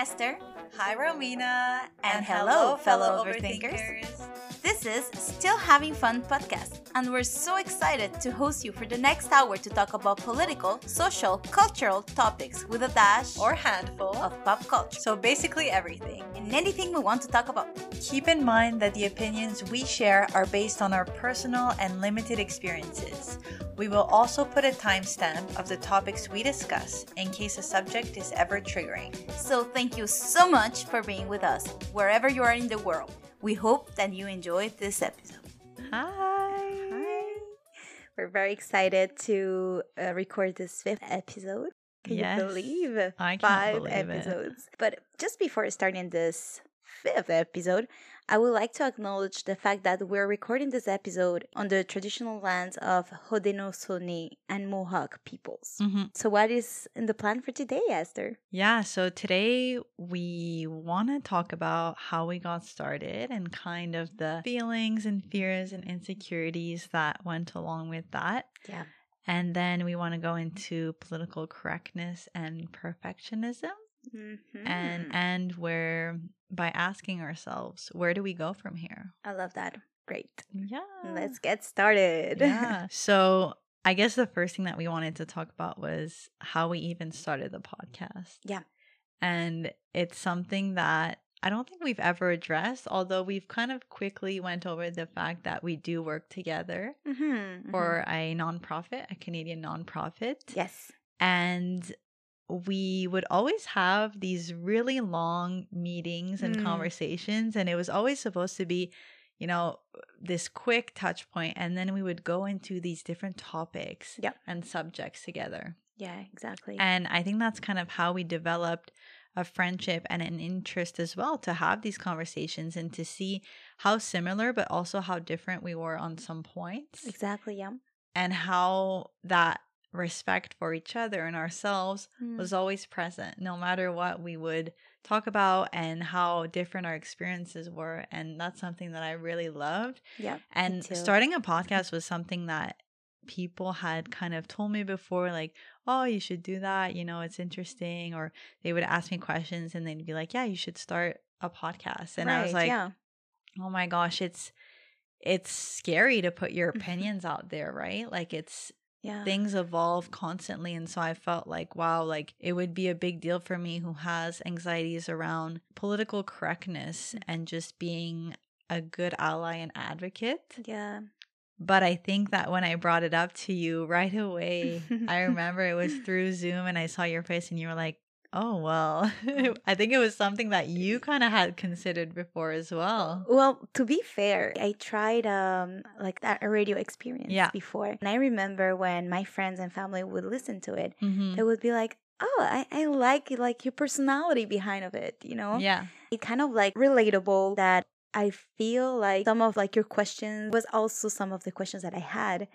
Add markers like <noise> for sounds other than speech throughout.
Esther. Hi, Romina. And hello, fellow overthinkers. This is Still Having Fun podcast, and we're so excited to host you for the next hour to talk about political, social, cultural topics with a dash Or handful. of pop culture So basically everything. and anything we want to talk about. Keep in mind that the opinions we share are based on our personal and limited experiences. We will also put a timestamp of the topics we discuss in case a subject is ever triggering. So thank you so much for being with us wherever you are in the world. We hope that you enjoyed this episode. Hi. Hi. We're very excited to uh, record this fifth episode. Can Yes. you believe? I can't Five believe it. episodes. But just before starting this fifth episode, I would like to acknowledge the fact that we're recording this episode on the traditional lands of Haudenosaunee and Mohawk peoples. hmm So, what is in the plan for today, Esther? Yeah, so today we want to talk about how we got started and kind of the feelings and fears and insecurities that went along with that. Yeah. And then we want to go into political correctness and perfectionism Mm-hmm. and end where by asking ourselves, where do we go from here? I love that. Great. Yeah. Let's get started. <laughs> yeah. So I guess the first thing that we wanted to talk about was how we even started the podcast. Yeah. And it's something that I don't think we've ever addressed, although we've kind of quickly went over the fact that we do work together mm-hmm. for a nonprofit, a Canadian nonprofit. yes. And we would always have these really long meetings and Mm. conversations and it was always supposed to be you know this quick touch point and then we would go into these different topics Yep. and subjects together Yeah, exactly. and i think that's kind of how we developed a friendship and an interest as well to have these conversations and to see how similar but also how different we were on some points exactly. Yeah. and how that respect for each other and ourselves Mm. was always present no matter what we would talk about and how different our experiences were and that's something that I really loved Yeah. and starting a <laughs> podcast was something that people had kind of told me before like oh you should do that you know it's interesting or they would ask me questions and they'd be like yeah you should start a podcast and I was like yeah. oh my gosh it's it's scary to put your <laughs> opinions out there right like it's Yeah. things evolve constantly and so i felt like wow like it would be a big deal for me who has anxieties around political correctness mm. and just being a good ally and advocate yeah. but i think that when i brought it up to you right away i <laughs> remember it was through zoom and i saw your face and you were like oh well <laughs> i think it was something that you kind of had considered before as well Well, to be fair, I tried um like that a radio experience Yeah. before. And I remember when my friends and family would listen to it, Mhm. they would be like, "Oh, I, I like like your personality behind of it, you know?" yeah It kind of like relatable that I feel like some of like your questions was also some of the questions that I had.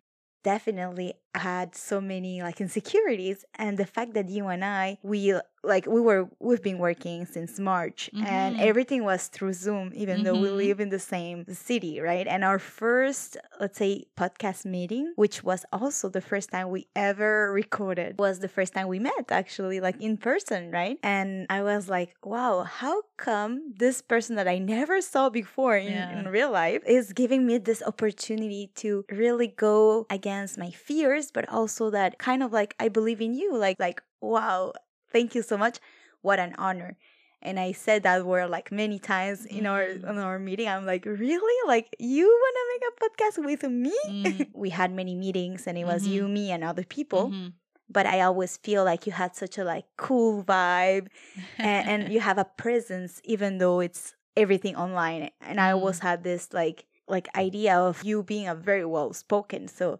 Definitely had so many like insecurities and the fact that you and I we like we were we've been working since March and Mhm. everything was through Zoom even though we Mhm. live in the same city, right? And our first let's say podcast meeting, which was also the first time we ever recorded, was the first time we met actually like in person, right? And I was like, wow, how come this person that I never saw before in, Yeah. in real life is giving me this opportunity to really go against my fears, but also that kind of like I believe in you, like like wow, thank you so much. What an honor. And I said that word like many times in our Mhm. in our meeting. I'm like, really? Like you wanna make a podcast with me? Mhm. <laughs> we had many meetings and it was Mhm. you, me, and other people. Mhm. But I always feel like you had such a like cool vibe and, and <laughs> you have a presence even though it's everything online and i always had this like like idea of you being a very well spoken so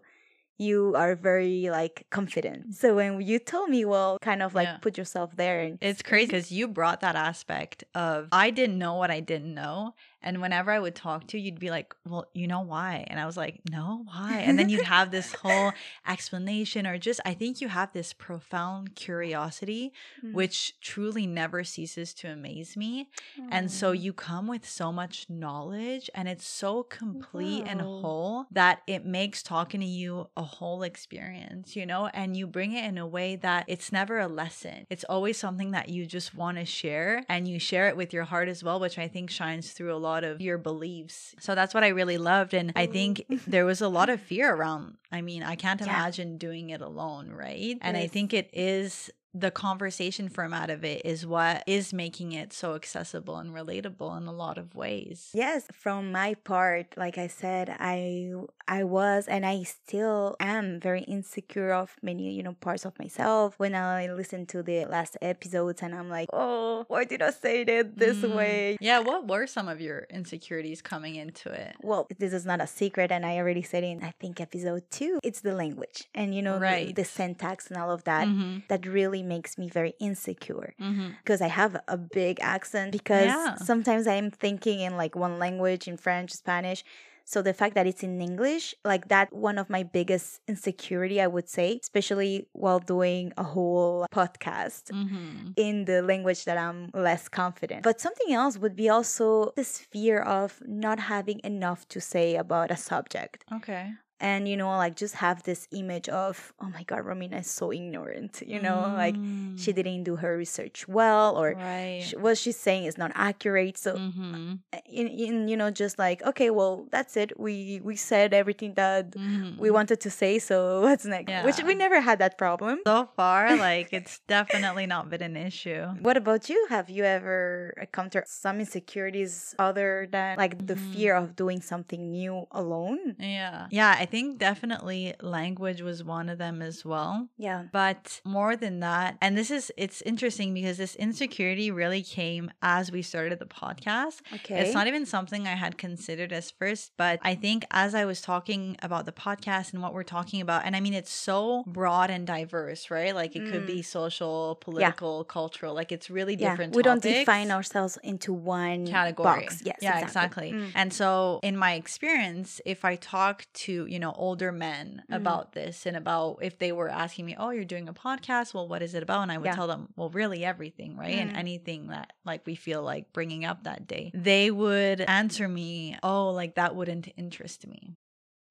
you are very like confident so when you told me well kind of like Yeah. put yourself there and It's crazy because you brought that aspect of I didn't know what I didn't know. And whenever I would talk to you, you'd be like, Well, you know why? And I was like, No, why? And then you'd have this <laughs> whole explanation, or just, I think you have this profound curiosity, Mm. which truly never ceases to amaze me. And so you come with so much knowledge, and it's so complete and whole that it makes talking to you a whole experience, you know? And you bring it in a way that it's never a lesson. It's always something that you just want to share, and you share it with your heart as well, which I think shines through a lot of your beliefs. So that's what I really loved. And I think mm. <laughs> there was a lot of fear around. I mean, I can't Yeah. imagine doing it alone, right? And I think it is the conversation format of it is what is making it so accessible and relatable in a lot of ways. Yes, from my part, like I said, I I was and I still am very insecure of many, you know, parts of myself. When I listen to the last episodes and I'm like, "Oh, why did I say it this Mm. way?" Yeah, what were some of your insecurities coming into it? Well, this is not a secret, and I already said in I think episode two. It's the language, and you know, the- Right. the, syntax and all of that. Mhm. That really makes me very insecure because I have a big accent. Because Yeah. sometimes I'm thinking in like one language, in French, Spanish. So the fact that it's in English, like that, one of my biggest insecurity, I would say, especially while doing a whole podcast Mhm. in the language that I'm less confident. But something else would be also this fear of not having enough to say about a subject. Okay. And, you know, like just have this image of, oh my God, Romina is so ignorant, you know, like she Mm. didn't do her research well or right. sh- what she's saying is not accurate. So, Mhm. in, in, you know, just like, okay, well, that's it. We, we said everything that Mhm. we wanted to say. So <laughs> what's next? yeah. Which we never had that problem. so far, <laughs> like it's definitely not been an issue. What about you? Have you ever encountered some insecurities other than like the Mhm. fear of doing something new alone? Yeah. Yeah, I think definitely language was one of them as well. Yeah. But more than that, and this is it's interesting because this insecurity really came as we started the podcast. Okay. It's not even something I had considered as first, but I think as I was talking about the podcast and what we're talking about, and I mean, it's so broad and diverse, right? Like it could be social, political, cultural, like it's really yeah. different. We don't define ourselves into one category. box. Yes. Yeah, exactly. Mm. And so in my experience, if I talk to, you know, older men Mhm. about this and about if they were asking me, "Oh, you're doing a podcast, well, what is it about?" and I would Yeah. tell them, "Well, really everything, right? And Mm. anything that like we feel like bringing up that day." They would answer me, "Oh, like that wouldn't interest me."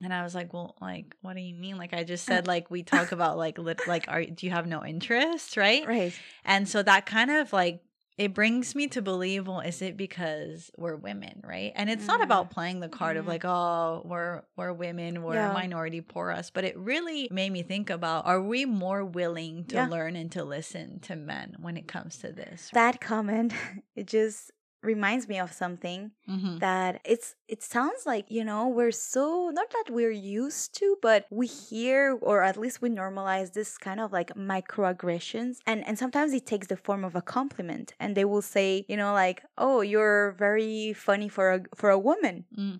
And I was like, "Well, like what do you mean? Like I just said <laughs> like we talk about like lit- like are do you have no interest, right?" Right. And so that kind of like it brings me to believe, well, is it because we're women, right? And it's not Mm. about playing the card of Mm. like, oh, we're we're women, we're Yeah. a minority, poor us. But it really made me think about: Are we more willing to Yeah. learn and to listen to men when it comes to this? That comment, <laughs> it just reminds me of something Mhm. that it's it sounds like you know we're so not that we're used to but we hear or at least we normalize this kind of like microaggressions and and sometimes it takes the form of a compliment and they will say you know like oh you're very funny for a for a woman Mm.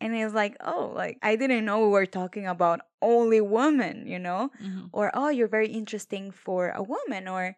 and it's like oh like i didn't know we were talking about only women you know Mhm. or oh you're very interesting for a woman or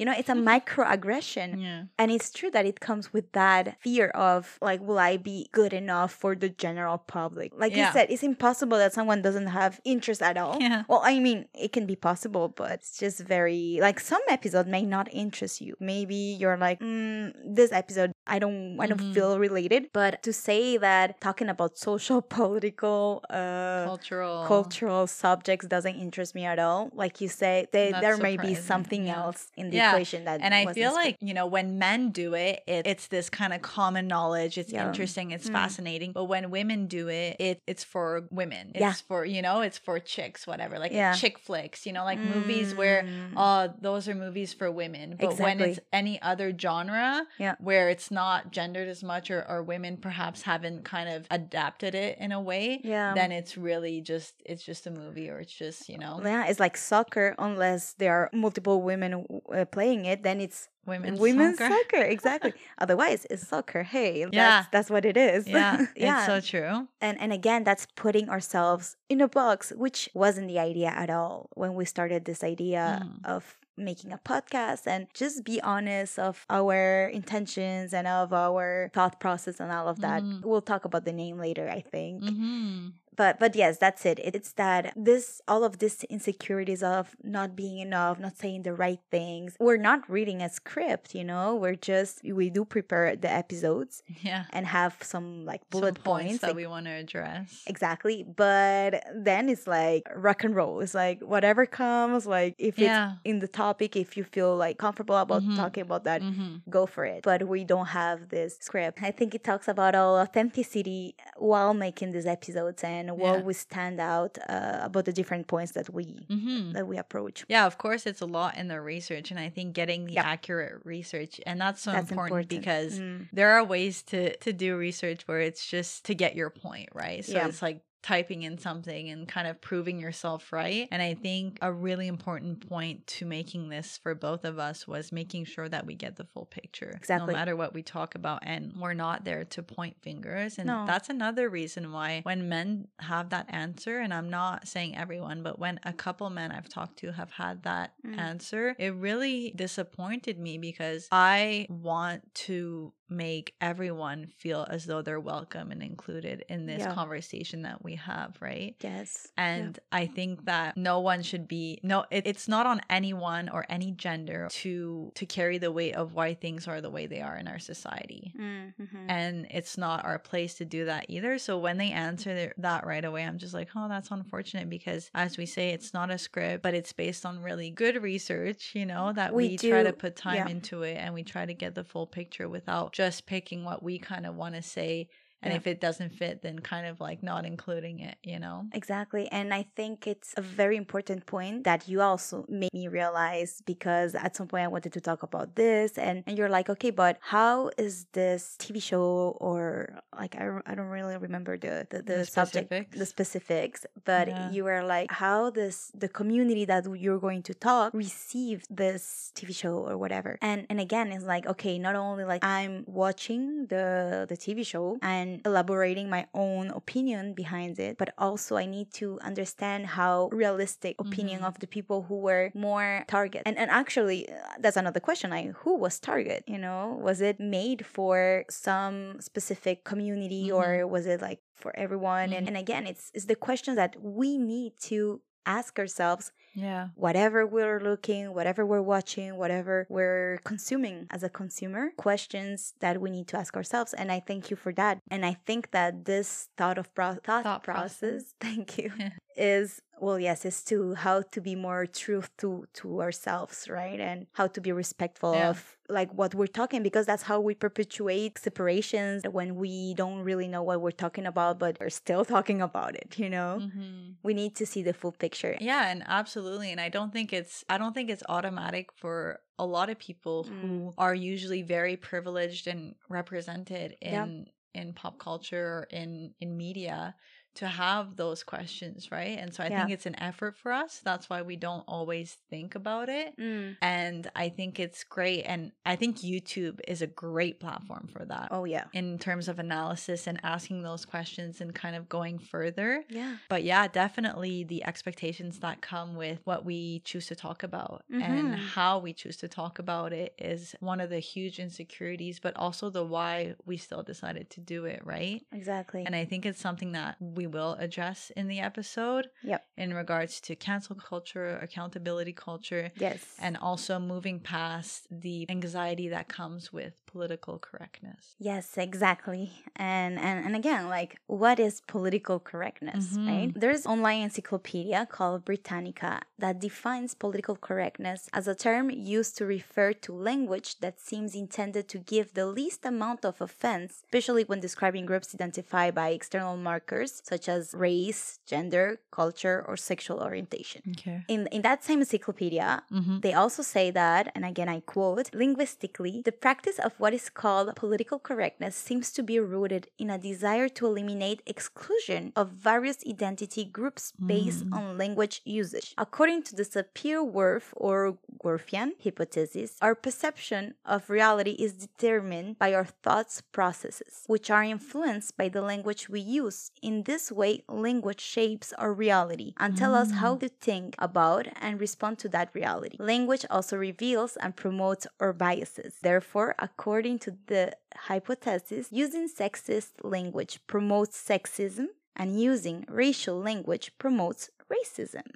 you know it's a microaggression Yeah. and it's true that it comes with that fear of like, will I be good enough for the general public? Like Yeah. you said, it's impossible that someone doesn't have interest at all. Yeah. Well, I mean, it can be possible, but it's just very like some episode may not interest you. Maybe you're like, mm, this episode I don't I don't Mhm. feel related. But to say that talking about <laughs> social, political, uh, Cultural. cultural subjects doesn't interest me at all. Like you say, they, there may be something yeah. else in the Yeah, equation that. and I feel like, you know, when men do it, it it's this kind of common knowledge. It's Yeah. interesting, it's Mm. fascinating. But when women do it, it it's for women. It's for, you know, it's for chicks, whatever. Like chick flicks, you know, like movies where Mm. oh, those are movies for women. But when it's any other genre Yeah. where it's not gendered as much or, or women perhaps haven't kind of adapted it in a way, Yeah. then it's really just it's just a movie or it's just, you know, yeah, it's like soccer. Unless there are multiple women uh, playing it, then it's women's, women's soccer. soccer. <laughs> Exactly. Otherwise, it's soccer. Hey, Yeah. that's, that's what it is. Yeah, <laughs> yeah. it's so true. and and again, that's putting ourselves in a box, which wasn't the idea at all when we started this idea Mm. of making a podcast and just be honest of our intentions and of our thought process and all of that. Mhm. We'll talk about the name later, I think Mm-hmm. But but yes that's it it's that this all of this insecurities of not being enough not saying the right things we're not reading a script you know we're just we do prepare the episodes Yeah. and have some like Some bullet points, that like- we want to address. exactly but then it's like rock and roll it's like whatever comes like if Yeah. it's in the topic if you feel like comfortable about Mhm. talking about that Mm-hmm. go for it. But we don't have this script. I think it talks about our authenticity while making these episodes and while Yeah. we stand out uh, about the different points that we Mm-hmm. that we approach. Yeah, of course, it's a lot in the research, and I think getting the Yep. accurate research, and that's so That's important, important. because Mm. there are ways to to do research where it's just to get your point right. So Yeah. it's like typing in something and kind of proving yourself right. And I think a really important point to making this for both of us was making sure that we get the full picture. Exactly. No matter what we talk about, and we're not there to point fingers. And No. that's another reason why when men have that answer, and I'm not saying everyone, but when a couple men I've talked to have had that Mm. answer, it really disappointed me because I want to make everyone feel as though they're welcome and included in this Yeah. conversation that we have, right? Yes. Yeah. And I think that no one should be no it, it's not on anyone or any gender to to carry the weight of why things are the way they are in our society. Mm, mhm. And it's not our place to do that either. So when they answer that right away, I'm just like, oh, that's unfortunate because, as we say, it's not a script, but it's based on really good research, you know, that We we, try to put time yeah. into it and we try to get the full picture without just picking what we kind of want to say. And Yeah. if it doesn't fit, then kind of like not including it, you know? Exactly. And I think it's a very important point that you also made me realize because at some point I wanted to talk about this and, and you're like, okay, but how is this TV show or like, I, don't- I don't really remember the, the, the, The subject, the specifics. specifics, but Yeah. you were like, how this, the community that you're going to talk received this TV show or whatever. And, and again, it's like, okay, not only like I'm watching the, the TV show and elaborating my own opinion behind it, but also I need to understand how realistic opinion Mhm. of the people who were more target. And and actually, uh, that's another question. Like, who was target? You know, was it made for some specific community or was it like for everyone? And Mhm. and again, it's it's the question that we need to ask ourselves Yeah. whatever we're looking, whatever we're watching, whatever we're consuming as a consumer, questions that we need to ask ourselves. And I thank you for that. And I think that this thought of pro- thought, Thought process, process. <laughs> thank you, <laughs> is well, yes, is to how to be more truth to to ourselves, right? And how to be respectful Yeah. of like what we're talking because that's how we perpetuate separations when we don't really know what we're talking about, but we're still <laughs> talking about it, you know? Mm-hmm. We need to see the full picture. Yeah, and absolutely. And I don't think it's I don't think it's automatic for a lot of people Mm. who are usually very privileged and represented in Yeah. in pop culture or in in media to have those questions, right? And so I Yeah. think it's an effort for us. That's why we don't always think about it. Mm. And I think it's great and I think YouTube is a great platform for that. Oh, yeah. In terms of analysis and asking those questions and kind of going further. Yeah. But yeah, definitely the expectations that come with what we choose to talk about and Mhm. how we choose to talk about it is one of the huge insecurities, but also the why we still decided to do it, right? Exactly. And I think it's something that we will address in the episode Yep. in regards to cancel culture, accountability culture, yes. and also moving past the anxiety that comes with political correctness. yes, exactly. And, and and again, like what is political correctness, Mhm. right? There's online encyclopedia called Britannica that defines political correctness as a term used to refer to language that seems intended to give the least amount of offense, especially when describing groups identified by external markers such as race, gender, culture, or sexual orientation. Okay. In in that same encyclopedia, Mm-hmm. They also say that, and again I quote, linguistically, the practice of what is called political correctness seems to be rooted in a desire to eliminate exclusion of various identity groups based Mm. on language usage. According to the Sapir-Whorf or Whorfian hypothesis, our perception of reality is determined by our thoughts processes, which are influenced by the language we use. In this way, language shapes our reality and tell us how to think about and respond to that reality. Language also reveals and promotes our biases. Therefore, according to the hypothesis, using sexist language promotes sexism and using racial language promotes racism.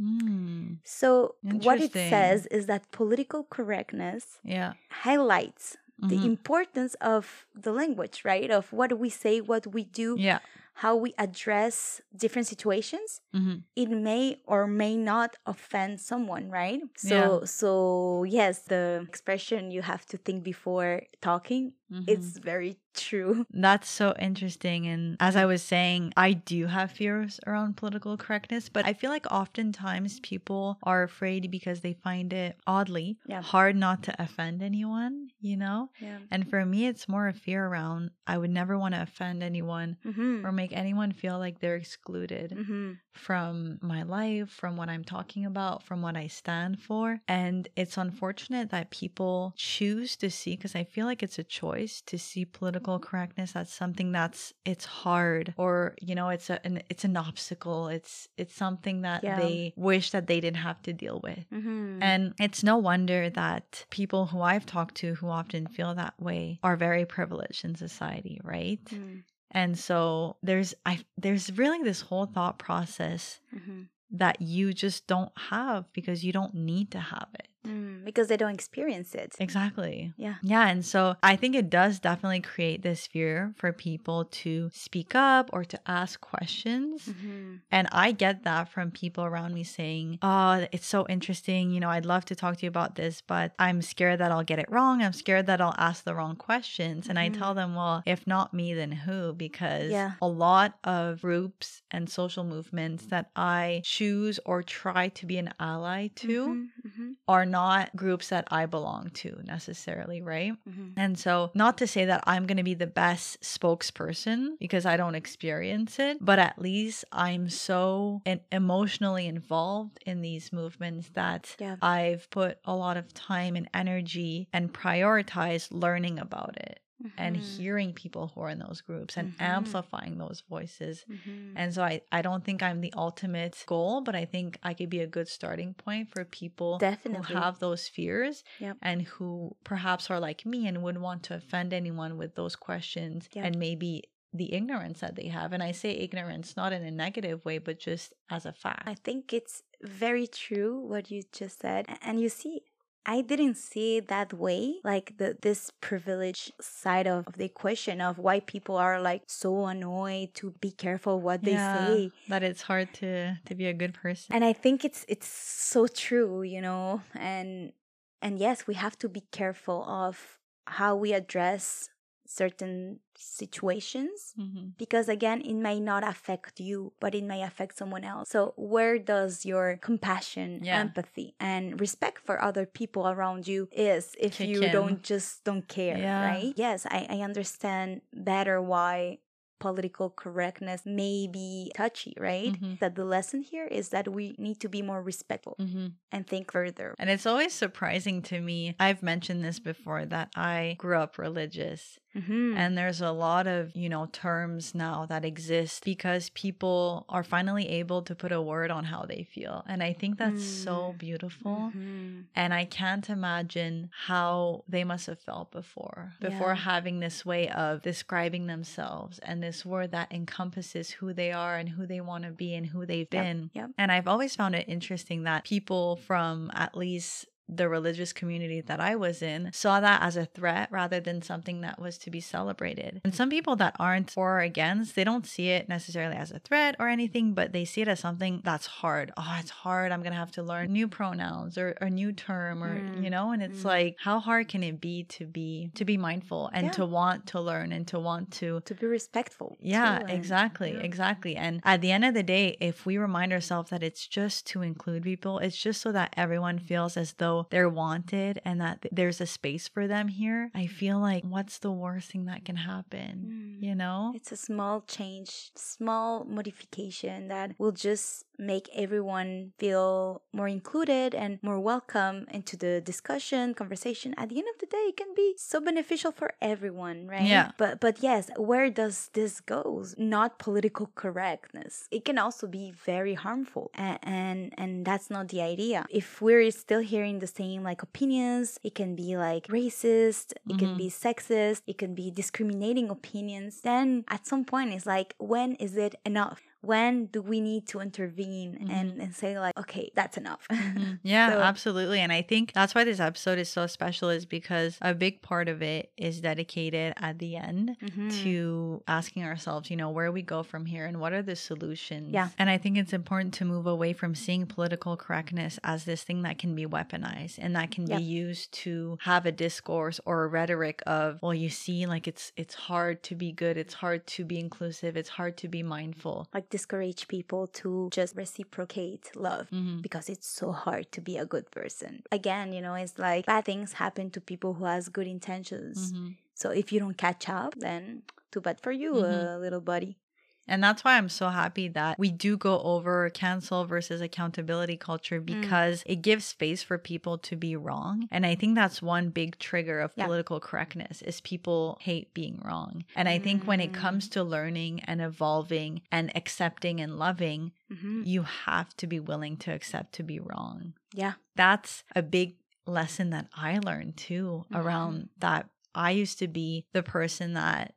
Mm. So, what it says is that political correctness Yeah. highlights the Mhm. importance of the language, right? Of what we say, what we do, Yeah. How we address different situations. hmm It may or may not offend someone, right? So, Yeah. so yes, the expression you have to think before talking. Mm-hmm. It's very true. <laughs> That's so interesting. And as I was saying, I do have fears around political correctness, but I feel like oftentimes people are afraid because they find it oddly Yeah. hard not to offend anyone, you know? Yeah. And for me, it's more a fear around I would never want to offend anyone Mm-hmm. or make anyone feel like they're excluded Mm-hmm. from my life, from what I'm talking about, from what I stand for. And it's unfortunate that people choose to see, because I feel like it's a choice to see political correctness as something that's it's hard or you know it's a an, it's an obstacle. It's it's something that Yeah. they wish that they didn't have to deal with. Mm-hmm. And it's no wonder that people who I've talked to who often feel that way are very privileged in society, right? Mm-hmm. And so there's I there's really this whole thought process Mm-hmm. that you just don't have because you don't need to have it. Mm, because they don't experience it. Exactly. Yeah. Yeah. And so I think it does definitely create this fear for people to speak up or to ask questions. Mm-hmm. And I get that from people around me saying, Oh, it's so interesting. You know, I'd love to talk to you about this, but I'm scared that I'll get it wrong. I'm scared that I'll ask the wrong questions. And I Mhm. tell them, Well, if not me, then who? Because Yeah. a lot of groups and social movements that I choose or try to be an ally to Mm-hmm. are not groups that I belong to necessarily, right? Mm-hmm. And so, not to say that I'm going to be the best spokesperson because I don't experience it, but at least I'm so emotionally involved in these movements that Yeah. I've put a lot of time and energy and prioritized learning about it and Mm-hmm. hearing people who are in those groups and Mhm. amplifying those voices. Mm-hmm. And so I, I don't think I'm the ultimate goal, but I think I could be a good starting point for people Definitely. who have those fears Yep. and who perhaps are like me and wouldn't want to offend anyone with those questions Yep. and maybe the ignorance that they have. And I say ignorance not in a negative way, but just as a fact. I think it's very true what you just said. And you see, I didn't see it that way. Like the this privilege side of, of the equation of why people are like so annoyed to be careful what they say. That it's hard to to be a good person. And I think it's it's so true, you know. And and yes, we have to be careful of how we address certain situations Mhm. because again it may not affect you but it may affect someone else so where does your compassion Yeah. empathy and respect for other people around you is if Kick you in. don't just don't care Yeah. right yes I, I understand better why political correctness may be touchy right Mhm. that the lesson here is that we need to be more respectful Mhm. and think further And it's always surprising to me. I've mentioned this before that I grew up religious. Mhm. And there's a lot of, you know, terms now that exist because people are finally able to put a word on how they feel. And I think that's so Mm. beautiful. Mhm. And I can't imagine how they must have felt before, before Yeah. having this way of describing themselves and this word that encompasses who they are and who they want to be and who they've Yep, been. yep. And I've always found it interesting that people from at least the religious community that I was in saw that as a threat rather than something that was to be celebrated. And some people that aren't for or against, they don't see it necessarily as a threat or anything, but they see it as something that's hard. Oh, it's hard. I'm going to have to learn new pronouns or a new term or, Mm, you know, and it's mm. like how hard can it be to be to be mindful and Yeah. to want to learn and to want to to be respectful yeah, exactly, yeah. exactly. And at the end of the day, if we remind ourselves that it's just to include people, it's just so that everyone feels as though they're wanted and that th- there's a space for them here, I feel like what's the worst thing that can happen? Mm. You know? It's a small change, small modification that will just make everyone feel more included and more welcome into the discussion, conversation. At the end of the day, it can be so beneficial for everyone, right? Yeah. But but yes, where does this goes? Not political correctness. It can also be very harmful, and and, and that's not the idea. If we're still hearing the same like opinions, it can be like racist, it can Mhm. be sexist, it can be discriminating opinions. Then at some point, it's like, when is it enough? When do we need to intervene and, and say like, okay, that's enough? Mhm. <laughs> Yeah, So- absolutely. And I think that's why this episode is so special, is because a big part of it is dedicated at the end Mhm. to asking ourselves, you know, where we go from here and what are the solutions. Yeah. And I think it's important to move away from seeing political correctness as this thing that can be weaponized and that can Yep. be used to have a discourse or a rhetoric of, well, you see, like it's it's hard to be good, it's hard to be inclusive, it's hard to be mindful. like discourage people to just reciprocate love Mhm. because it's so hard to be a good person. Again, you know, it's like bad things happen to people who has good intentions. Mhm. So if you don't catch up, then too bad for you, Mhm. uh, little buddy. And that's why I'm so happy that we do go over cancel versus accountability culture Mm. because it gives space for people to be wrong. And I think that's one big trigger of Yeah. political correctness is people hate being wrong. And I think when it Mm. comes to learning and evolving and accepting and loving, hmm you have to be willing to accept to be wrong. Yeah. That's a big lesson that I learned too Mhm. around that I used to be the person that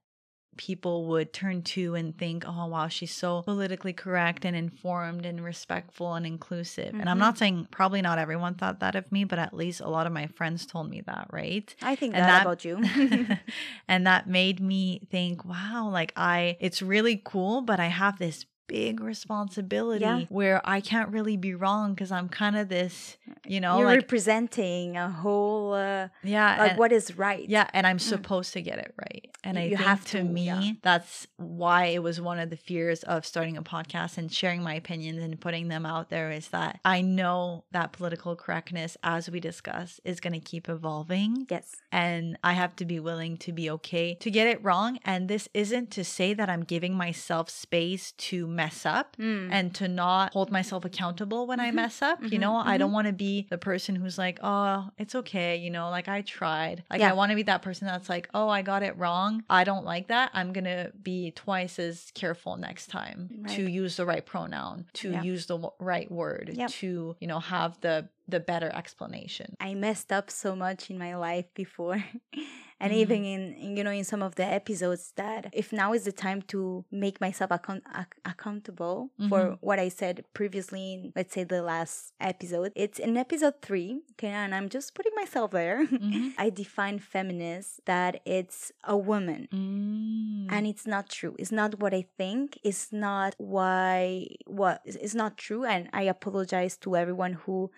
people would turn to and think, oh, wow, she's so politically correct and informed and respectful and inclusive. And I'm Mhm. not saying probably not everyone thought that of me, but at least a lot of my friends told me that, right? I think And that, that- about you. <laughs> and that made me think, wow, like I, it's really cool, but I have this big responsibility Yeah. where I can't really be wrong because I'm kind of this, you know, You're like, representing a whole, uh, yeah, like and- what is right. yeah, and I'm supposed to get it right. And I You think have to to, me, yeah. that's why it was one of the fears of starting a podcast and sharing my opinions and putting them out there is that I know that political correctness, as we discuss, is going to keep evolving. Yes. And I have to be willing to be okay to get it wrong. And this isn't to say that I'm giving myself space to mess up Mm. and to not hold myself accountable when I Mhm, mess up. You mhm, know, I don't want to be the person who's like, oh, it's okay. You know, like I tried. Like I want to be that person that's like, oh, I got it wrong. I don't like that. I'm going to be twice as careful next time to use the right pronoun, to Yeah. use the w- right word, Yep. to, you know, have the the better explanation. I messed up so much in my life before. <laughs> and Mhm. even in, in, you know, in some of the episodes that if now is the time to make myself account- ac- accountable for Mhm. what I said previously in, let's say, the last episode, it's in episode three. Okay. And I'm just putting myself there. Mhm. <laughs> I define feminist that it's a woman. Mm. and it's not true it's not what i think it's not why what it's not true and i apologize to everyone who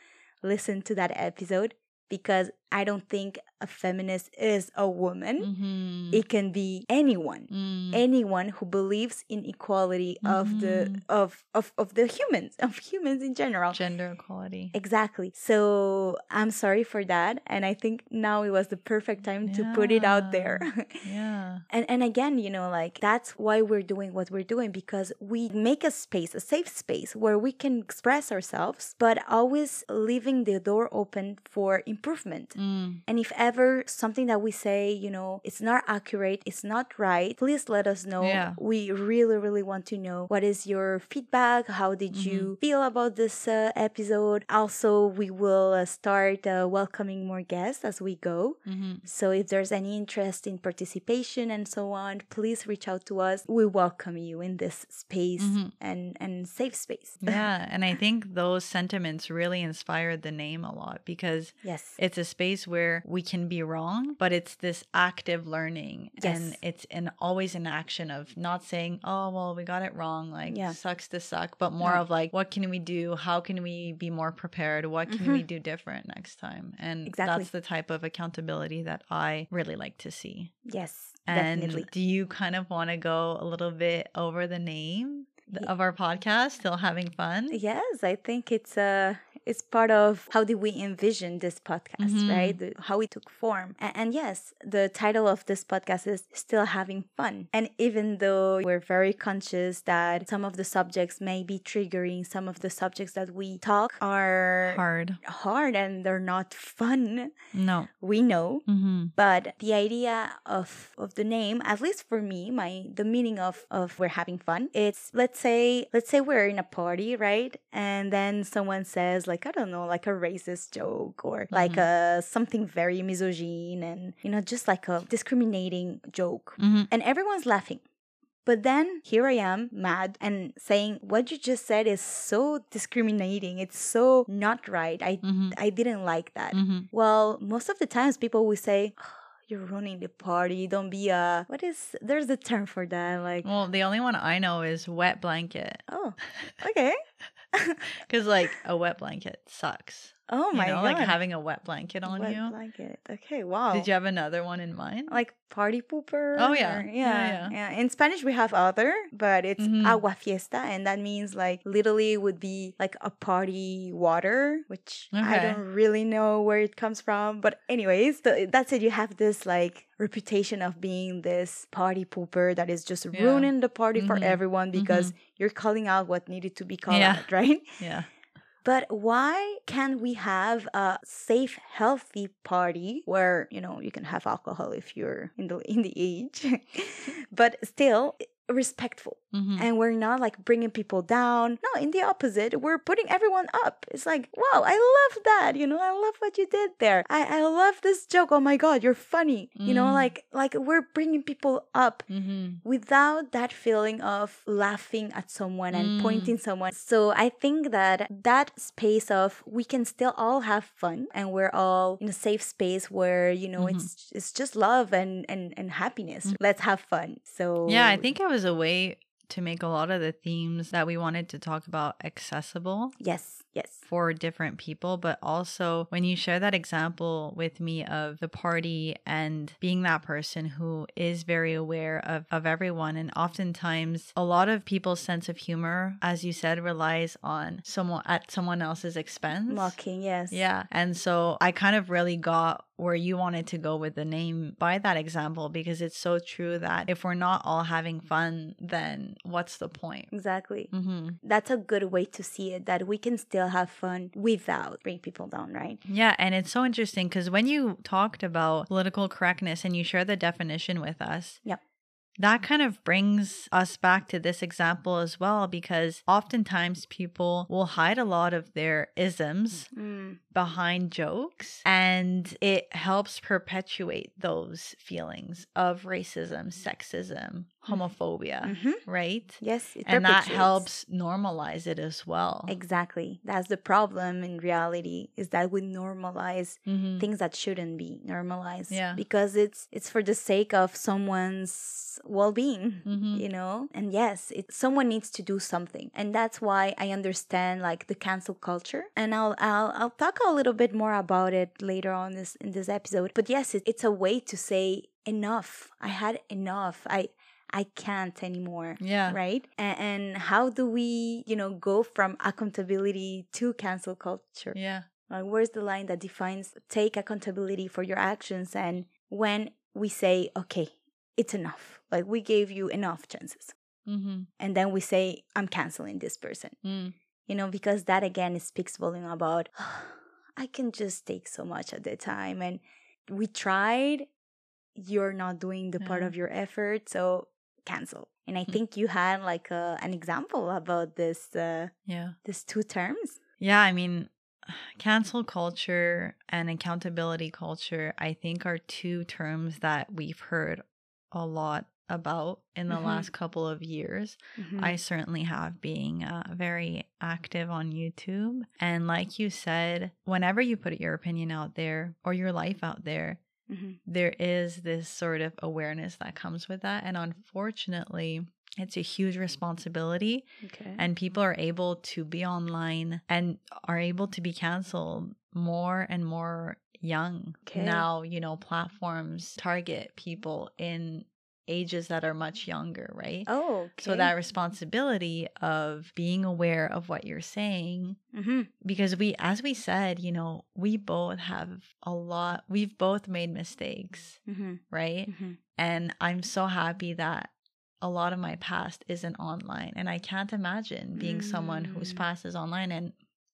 listened to that episode because i don't think a feminist is a woman Mhm. it can be anyone Mm. anyone who believes in equality of the Mhm. of, of of the humans <laughs> of humans in general gender equality. Exactly. So I'm sorry for that. And I think now it was the perfect time to put it out there. <laughs> Yeah. and and again, you know, like that's why we're doing what we're doing because we make a space, a safe space where we can express ourselves, but always leaving the door open for improvement. Mm. And if ever something that we say, you know, it's not accurate, it's not right, please let us know. Yeah. We really, really want to know what is your feedback? How did Mm-hmm. you feel about this uh, episode? Also, we will uh, start uh, welcoming more guests as we go. Mhm. So if there's any interest in participation and so on, please reach out to us. We welcome you in this space Mhm. and, and safe space. <laughs> Yeah, and I think those sentiments really inspired the name a lot because yes. it's a space where we can be wrong, but it's this active learning and it's an always an action of not saying, "Oh, well, we got it wrong," like Yeah. sucks to suck, but more No. of like, what can we do? How can we be more prepared? What can Mhm. we do different next time? And Exactly. that's the type of accountability that I really like to see. Yes. And definitely. do you kind of want to go a little bit over the name of our podcast? Still having fun? Yes, I think it's uh it's part of how did we envision this podcast, Mhm. right? The, how it took form. And, and yes, the title of this podcast is Still Having Fun. And even though we're very conscious that some of the subjects may be triggering, some of the subjects that we talk are Hard. hard and they're not fun, No. we know. Mm-hmm. But the idea of of the name, at least for me, my the meaning of of we're having fun, it's let's say let's say we're in a party, right? And then someone says like I don't know, like a racist joke or like a something very misogyne and you know just like a discriminating joke, Mm-hmm. and everyone's laughing. But then here I am, mad, and saying what you just said is so discriminating. It's so not right. I Mm-hmm. I didn't like that. Mm-hmm. Well, most of the times people will say, "Oh, "You're ruining the party. Don't be a what is there's a term for that like Well, the only one I know is wet blanket. oh <laughs> okay <laughs> Because, like, a wet blanket sucks. Oh my you know, god like having a wet blanket on Wet you. blanket okay wow Did you have another one in mind? like party pooper Oh, yeah. or- Yeah, yeah, yeah. yeah in Spanish we have other but it's Mhm. agua fiesta and that means like literally would be like a party water which I don't really know where it comes from but anyways so that's it you have this like reputation of being this party pooper that is just Yeah. ruining the party for Mhm. everyone because you're calling out what needed to be called out <laughs> right yeah. But why can't we have a safe, healthy party where you know you can have alcohol if you're in the <laughs> in the age, <laughs> but still respectful Mm-hmm. and we're not like bringing people down no in the opposite we're putting everyone up it's like wow i love that you know i love what you did there i i love this joke oh my god you're funny you know Mm. like like we're bringing people up Mm-hmm. without that feeling of laughing at someone and Mm. pointing someone. So I think that that space of we can still all have fun and we're all in a safe space where you know Mhm. it's it's just love and and and happiness. Let's have fun. So Yeah, I think it was a way to make a lot of the themes that we wanted to talk about accessible yes, yes. for different people, but also when you share that example with me of the party and being that person who is very aware of, of everyone, and oftentimes a lot of people's sense of humor, as you said, relies on someone at someone else's expense. Mocking, yes. Yeah. And so I kind of really got where you wanted to go with the name by that example because it's so true that if we're not all having fun, then what's the point? Exactly. Mm-hmm. That's a good way to see it that we can still have fun without bring people down, right? Yeah, and it's so interesting because when you talked about political correctness and you share the definition with us, Yep. that kind of brings us back to this example as well because oftentimes people will hide a lot of their isms Mm. Behind jokes and it helps perpetuate those feelings of racism, sexism, homophobia, hmm right? Yes, it And that helps normalize it as well. Exactly. That's the problem in reality is that we normalize Mhm. things that shouldn't be normalized. Yeah. Because it's it's for the sake of someone's well-being. Mhm. You know? And yes, it someone needs to do something. And that's why I understand like the cancel culture. And I'll I'll I'll talk a little bit more about it later on this in this episode. But yes, it, it's a way to say enough. I had enough. I I can't anymore Yeah. right and, and how do we you know go from accountability to cancel culture Yeah. like where's the line that defines take accountability for your actions and when we say okay it's enough like we gave you enough chances Mm-hmm. and then we say i'm canceling this person Mm. you know because that again speaks volume about i can just take so much at the time and we tried you're not doing the part Yeah. of your effort so cancel and i Mm. think you had like a, an example about this uh Yeah. these two terms Yeah, I mean, <sighs> cancel culture and accountability culture, I think, are two terms that we've heard a lot about in the Mhm. last couple of years. Mhm. I certainly have, being uh, very active on YouTube. And like you said, whenever you put your opinion out there or your life out there, Mhm. there is this sort of awareness that comes with that. And unfortunately, it's a huge responsibility okay and people are able to be online and are able to be canceled more and more young Okay. now you know platforms target people in ages that are much younger, right? Oh, okay. So that responsibility of being aware of what you're saying, hmm because we, as we said, you know, we both have a lot, we've both made mistakes, hmm right? hmm And I'm so happy that a lot of my past isn't online. And I can't imagine being someone whose Mm. past is online. And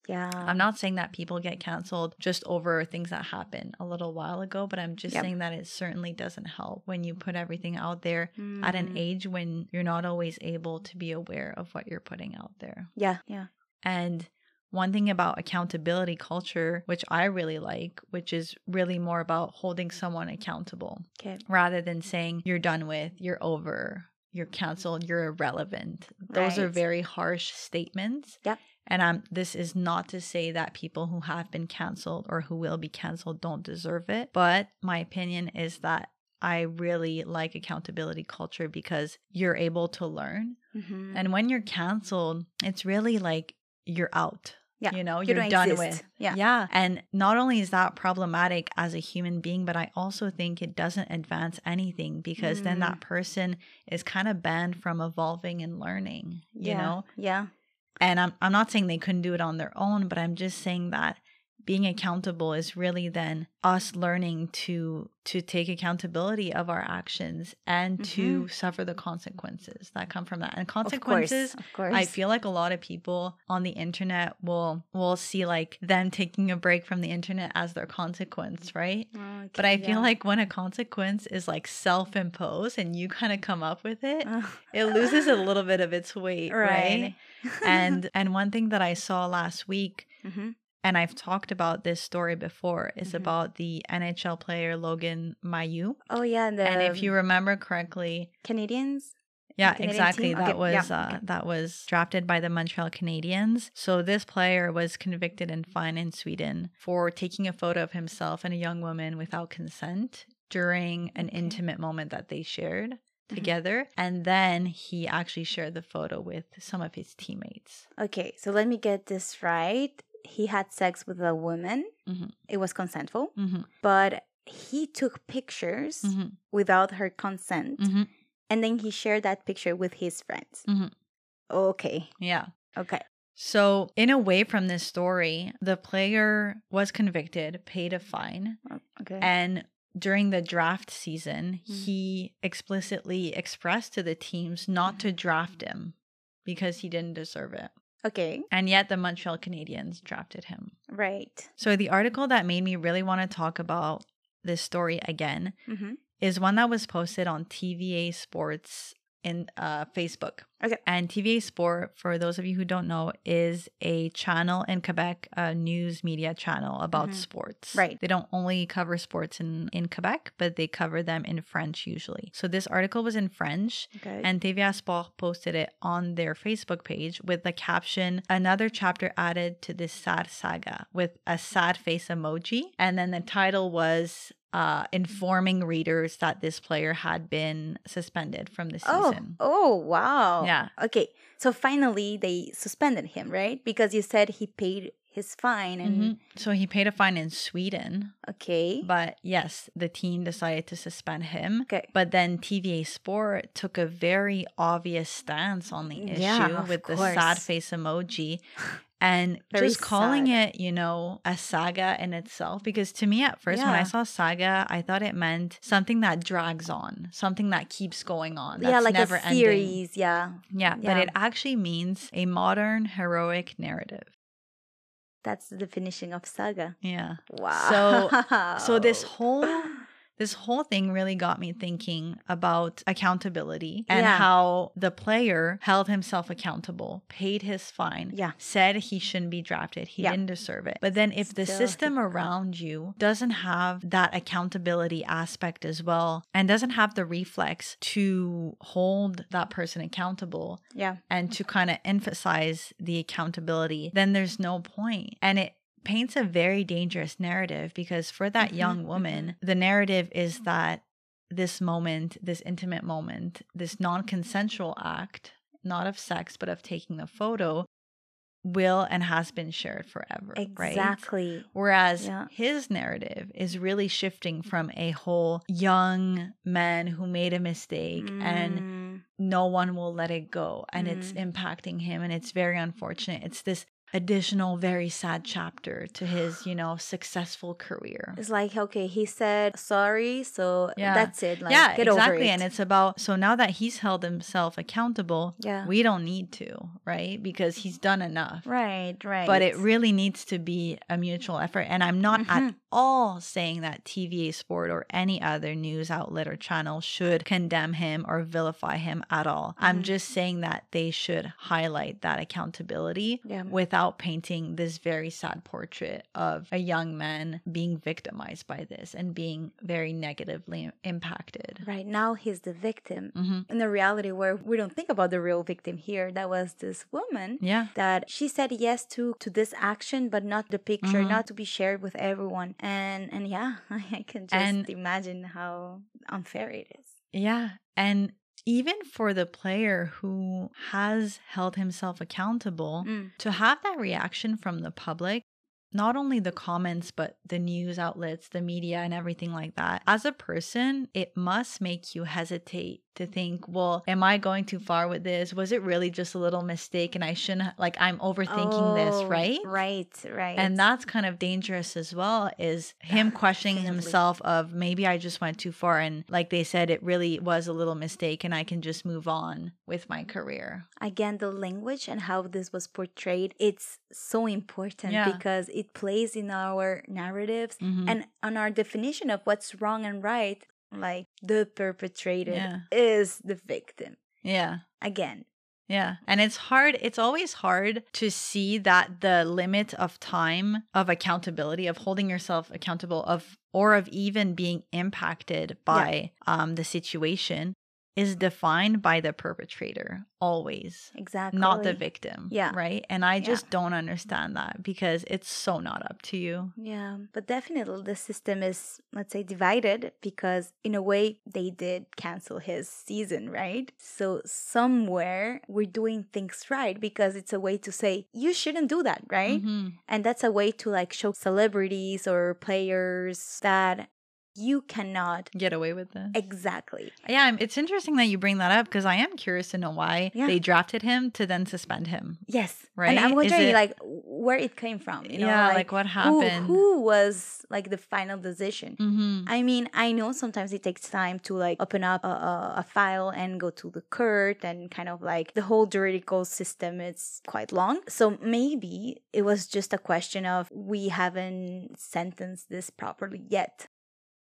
Yeah. I'm not saying that people get canceled just over things that happened a little while ago, but I'm just Yep. saying that it certainly doesn't help when you put everything out there at an Mm. age when you're not always able to be aware of what you're putting out there. Yeah. Yeah. And one thing about accountability culture, which I really like, which is really more about holding someone accountable Okay. rather than saying you're done with, you're over, you're canceled, you're irrelevant. Those are very harsh statements. Yep. And um, this is not to say that people who have been canceled or who will be canceled don't deserve it. But my opinion is that I really like accountability culture because you're able to learn. hmm And when you're canceled, it's really like you're out. Yeah. You know, You you're done exist. with. Yeah. Yeah. And not only is that problematic as a human being, but I also think it doesn't advance anything because then Mm. that person is kind of banned from evolving and learning, you yeah. know? Yeah. And I'm I'm not saying they couldn't do it on their own, but I'm just saying that being accountable is really then us learning to to take accountability of our actions and to mm-hmm. suffer the consequences that come from that. And consequences Of course. Of course. I feel like a lot of people on the internet will will see like them taking a break from the internet as their consequence, right? Mm, but I feel yeah. like when a consequence is like self-imposed and you kind of come up with it, Ugh. it loses a little bit of its weight, right? <laughs> and and one thing that I saw last week hmm and I've talked about this story before is Mhm. about the NHL player Logan Mailloux. oh yeah, the and if you remember correctly, Canadians. yeah, Canadian exactly. team? That Okay, was yeah, uh, okay. that was drafted by the Montreal Canadiens. So this player was convicted and fined in Sweden for taking a photo of himself and a young woman without consent during an Okay. intimate moment that they shared Mhm. together. And then he actually shared the photo with some of his teammates. Okay, so let me get this right. He had sex with a woman. Mhm. It was consentful, hmm but he took pictures hmm without her consent, hmm and then he shared that picture with his friends. Mhm. Okay. Yeah. Okay. So, in a way, from this story, the player was convicted, paid a fine, Okay. and during the draft season, Mm. he explicitly expressed to the teams not to draft him because he didn't deserve it. Okay. And yet, the Montreal Canadiens drafted him. Right. So, the article that made me really want to talk about this story again Mm-hmm. is one that was posted on TVA Sports in uh, Facebook. Okay. And TVA Sport, for those of you who don't know, is a channel in Quebec, a news media channel about Mhm. sports. Right. They don't only cover sports in, in Quebec, but they cover them in French usually. So this article was in French. Okay. And TVA Sport posted it on their Facebook page with the caption, another chapter added to this sad saga with a sad face emoji. And then the title was uh, informing readers that this player had been suspended from the season. oh. season. Oh. Wow. Yeah. Okay. So finally, they suspended him, right? Because you said he paid his fine, and Mhm. So he paid a fine in Sweden. okay. But yes, the team decided to suspend him. Okay. But then TVA Sport took a very obvious stance on the issue Yeah, with the sad face emoji <laughs> and Very just calling sad. it, you know, a saga in itself. Because to me, at first, when I saw saga, I thought it meant something that drags on, something that keeps going on. That's yeah, like never a series. Yeah. Yeah, but it actually means a modern heroic narrative. That's the definition of saga. Yeah. Wow. So, so this whole <laughs> this whole thing really got me thinking about accountability and Yeah. how the player held himself accountable, paid his fine, Yeah. said he shouldn't be drafted, he Yeah. didn't deserve it. But then if the system around you doesn't have that accountability aspect as well and doesn't have the reflex to hold that person accountable yeah. and to kind of emphasize the accountability, then there's no point. And it paints a very dangerous narrative because for that Mhm, young woman, the narrative is that this moment, this intimate moment, this non consensual act, not of sex, but of taking the photo, will and has been shared forever. Right? Exactly. Whereas Yeah. his narrative is really shifting from a whole young man who made a mistake and Mm, no one will let it go and it's Mm. impacting him and it's very unfortunate. It's this additional very sad chapter to his, you know, successful career. it's like okay, he said sorry, so Yeah. that's it. Like, yeah, get exactly. over it. And it's about so now that he's held himself accountable, yeah, we don't need to, right? Because he's done enough. right, right. But it really needs to be a mutual effort. And I'm not at Mhm. All saying that TVA Sport or any other news outlet or channel should condemn him or vilify him at all. I'm Mhm. just saying that they should highlight that accountability Yeah. without painting this very sad portrait of a young man being victimized by this and being very negatively impacted. right now he's the victim. hmm In the reality where we don't think about the real victim here, that was this woman Yeah. that she said yes to to this action but not the picture Mhm. not to be shared with everyone and and yeah <laughs> i can just And- imagine how unfair it is Yeah. And even for the player who has held himself accountable, Mm. to have that reaction from the public, not only the comments, but the news outlets, the media, and everything like that, as a person, it must make you hesitate to think, well, am I going too far with this? Was it really just a little mistake and I shouldn't, like, I'm overthinking this, Oh, right? right right And that's kind of dangerous as well, is <sighs> him questioning himself of maybe I just went too far. And like they said, it really was a little mistake and I can just move on with my career. again the language and how this was portrayed it's so important Yeah. because it plays in our narratives Mhm. and on our definition of what's wrong and right like the perpetrator Yeah. is the victim yeah. again Yeah. And it's hard, it's always hard to see that the limit of time of accountability, of holding yourself accountable, of or of even being impacted by um, the situation is defined by the perpetrator always. exactly Not the victim. Yeah. Right. And I Yeah. just don't understand that because it's so not up to you. Yeah, but definitely the system is, let's say, divided because in a way they did cancel his season, right? So somewhere we're doing things right because it's a way to say you shouldn't do that, right? Mhm. And that's a way to like show celebrities or players that you cannot Get away with this. exactly. Yeah, it's interesting that you bring that up because I am curious to know why Yeah. they drafted him to then suspend him. Yes, Right? And I'm wondering it- like where it came from. You know, yeah, like, what happened? who was like the final decision? hmm I mean, I know sometimes it takes time to like open up a, a, a file and go to the court and kind of like the whole juridical system is quite long. So maybe it was just a question of we haven't sentenced this properly yet.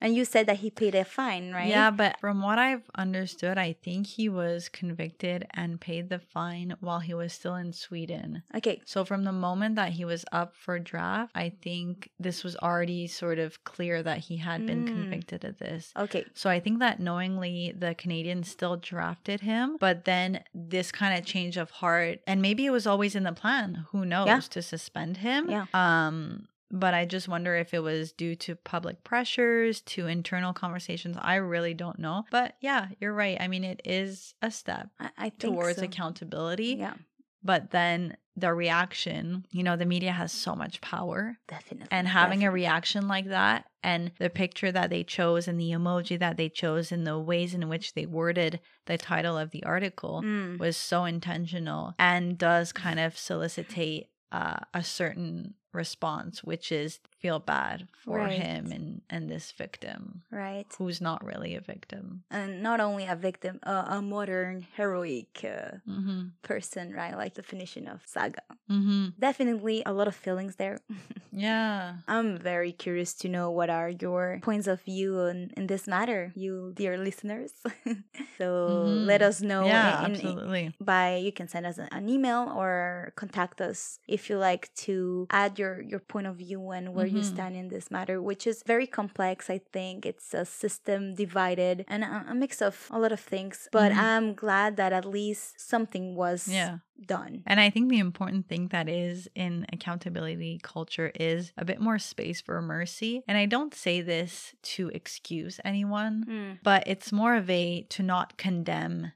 And you said that he paid a fine, right? Yeah, but from what I've understood, I think he was convicted and paid the fine while he was still in Sweden. Okay. So from the moment that he was up for draft, I think this was already sort of clear that he had been Mm. convicted of this. Okay. So I think that knowingly the Canadiens still drafted him, but then this kind of change of heart, and maybe it was always in the plan, who knows, to suspend him. Yeah. Um, but I just wonder if it was due to public pressures, to internal conversations. I really don't know. But yeah, you're right. I mean, it is a step I, I towards so. accountability. Yeah, But then the reaction, you know, the media has so much power definitely. and having a reaction like that and the picture that they chose and the emoji that they chose and the ways in which they worded the title of the article Mm. was so intentional and does kind of solicitate uh, a certain response which is feel bad for Right. him and and this victim right. who's not really a victim And not only a victim, uh, a modern heroic uh, mm-hmm. person, right? Like definition of saga. Mm-hmm. Definitely a lot of feelings there. <laughs> yeah I'm very curious to know what are your points of view in, in this matter, you dear listeners. <laughs> so Mhm. let us know yeah in- in- absolutely by you can send us an email or contact us if you like to add your your point of view and where you Mhm. stand in this matter which is very complex i think it's a system divided and a, a mix of a lot of things but Mhm. i'm glad that at least something was yeah done And I think the important thing that is in accountability culture is a bit more space for mercy. And I don't say this to excuse anyone, Mm, but it's more of a to not condemn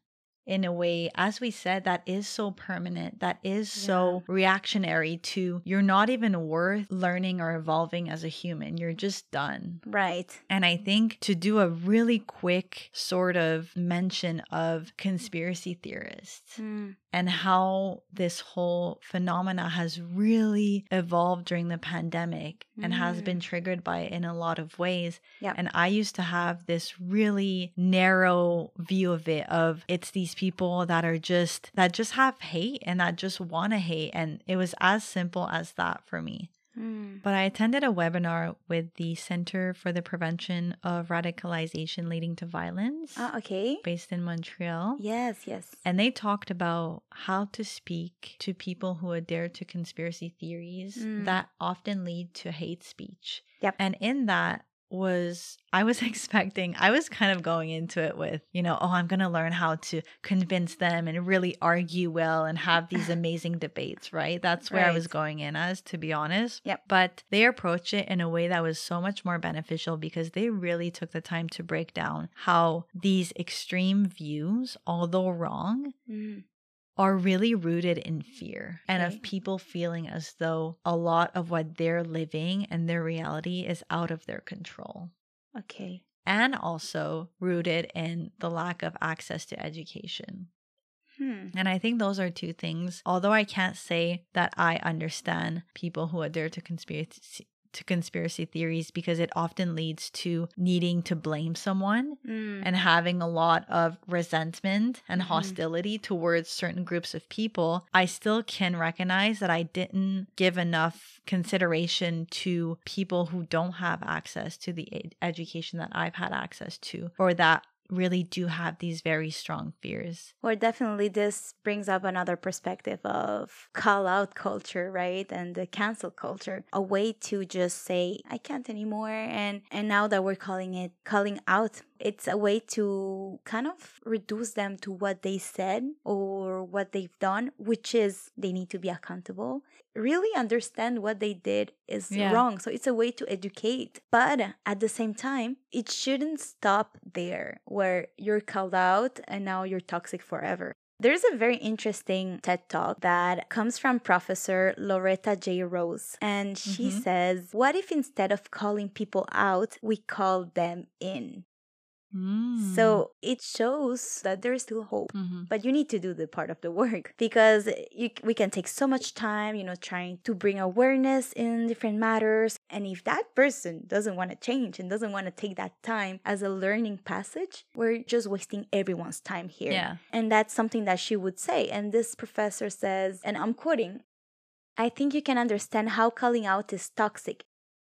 in a way, as we said, that is so permanent, that is so reactionary to you're not even worth learning or evolving as a human. You're just done. Right. And I think to do a really quick sort of mention of conspiracy theorists Mm. and how this whole phenomena has really evolved during the pandemic and has Mm. been triggered by it in a lot of ways. Yeah. And I used to have this really narrow view of it of it's these people that are just that just have hate and that just want to hate and it was as simple as that for me. Mm. But I attended a webinar with the Center for the Prevention of Radicalization Leading to Violence Ah, okay. based in Montreal. Yes, yes. And they talked about how to speak to people who adhere to conspiracy theories Mm. that often lead to hate speech. Yep. And in that was, I was <laughs> expecting, I was kind of going into it with, you know, oh, I'm going to learn how to convince them and really argue well and have these <laughs> amazing debates, right? That's where I was going in as, to be honest. Yep. But they approached it in a way that was so much more beneficial because they really took the time to break down how these extreme views, although wrong, Mm. Are really rooted in fear and Okay. of people feeling as though a lot of what they're living and their reality is out of their control. Okay. And also rooted in the lack of access to education. Hmm. And I think those are two things. Although I can't say that I understand people who adhere to conspiracy to conspiracy theories because it often leads to needing to blame someone Mm. and having a lot of resentment and Mhm. hostility towards certain groups of people, I still can recognize that I didn't give enough consideration to people who don't have access to the ed- education that I've had access to or that really do have these very strong fears. Or definitely this brings up another perspective of call out culture, right? And the cancel culture. A way to just say, I can't anymore. And and now that we're calling it calling out, it's a way to kind of reduce them to what they said or what they've done, which is they need to be accountable. Really understand what they did is Yeah. wrong. So it's a way to educate. But at the same time, it shouldn't stop there where you're called out and now you're toxic forever. There's a very interesting TED talk that comes from Professor Loretta J. Ross. And she Mhm. says, What if instead of calling people out, we call them in? Mm. So it shows that there's still hope. Mhm. But you need to do the part of the <laughs> work because you, we can take so much time, you know, trying to bring awareness in different matters. And if that person doesn't want to change and doesn't want to take that time as a learning passage, we're just wasting everyone's time here. Yeah. And that's something that she would say. And this professor says, and I'm quoting, I think you can understand how calling out is toxic.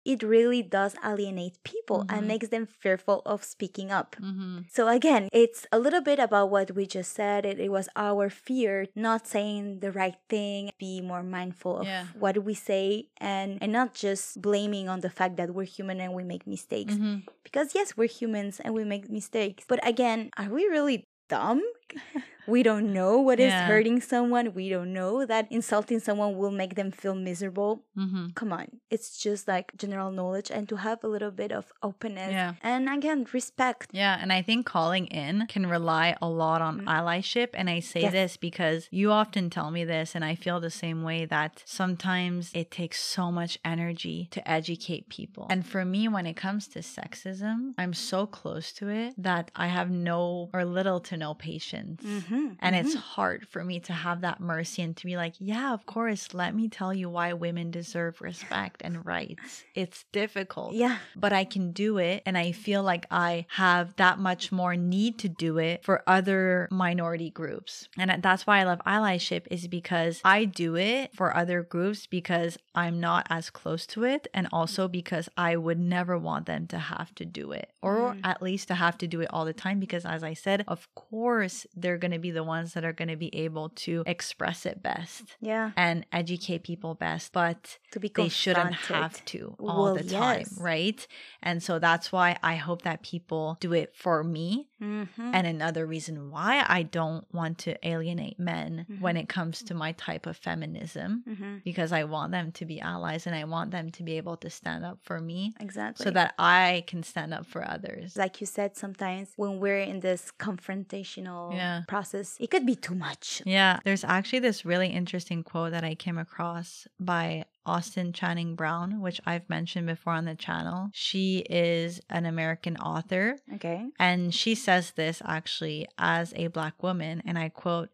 It really does alienate people Mhm. and makes them fearful of speaking up. Mhm. So again, it's a little bit about what we just said. It, it was our fear not saying the right thing, be more mindful of Yeah. what we say and and not just blaming on the fact that we're human and we make mistakes. Mhm. Because yes, we're humans and we make mistakes. But again, are we really dumb? <laughs> we don't know what is Yeah. hurting someone. We don't know that insulting someone will make them feel miserable. Mhm. Come on. It's just like general knowledge and to have a little bit of openness Yeah. and again respect. Yeah, and I think calling in can rely a lot on Mm. allyship. And I say Yes. this because you often tell me this, and I feel the same way that sometimes it takes so much energy to educate people. And for me, when it comes to sexism, I'm so close to it that I have no or little to no patience. Mhm, And it's mhm. hard for me to have that mercy and to be like, yeah, of course, let me tell you why women deserve respect and rights. It's difficult yeah. but I can do it. And I feel like I have that much more need to do it for other minority groups. And that's why I love allyship, is because I do it for other groups because I'm not as close to it. And also because I would never want them to have to do it, or Mm. at least to have to do it all the time. Because as I said, of course, they're going to be the ones that are going to be able to express it best Yeah. and educate people best. But To be they shouldn't have to all Well, the time, yes. right? And so that's why I hope that people do it for me. Mhm. And another reason why I don't want to alienate men when Mhm. it comes to my type of feminism, Mhm. because I want them to be allies and I want them to be able to stand up for me Exactly. so that I can stand up for others. like you said, sometimes when we're in this confrontational Yeah. process, it could be too much. Yeah, there's actually this really interesting quote that I came across by Austin Channing Brown, which I've mentioned before on the channel. She is an American author. Okay. And she says this actually as a Black woman. And I quote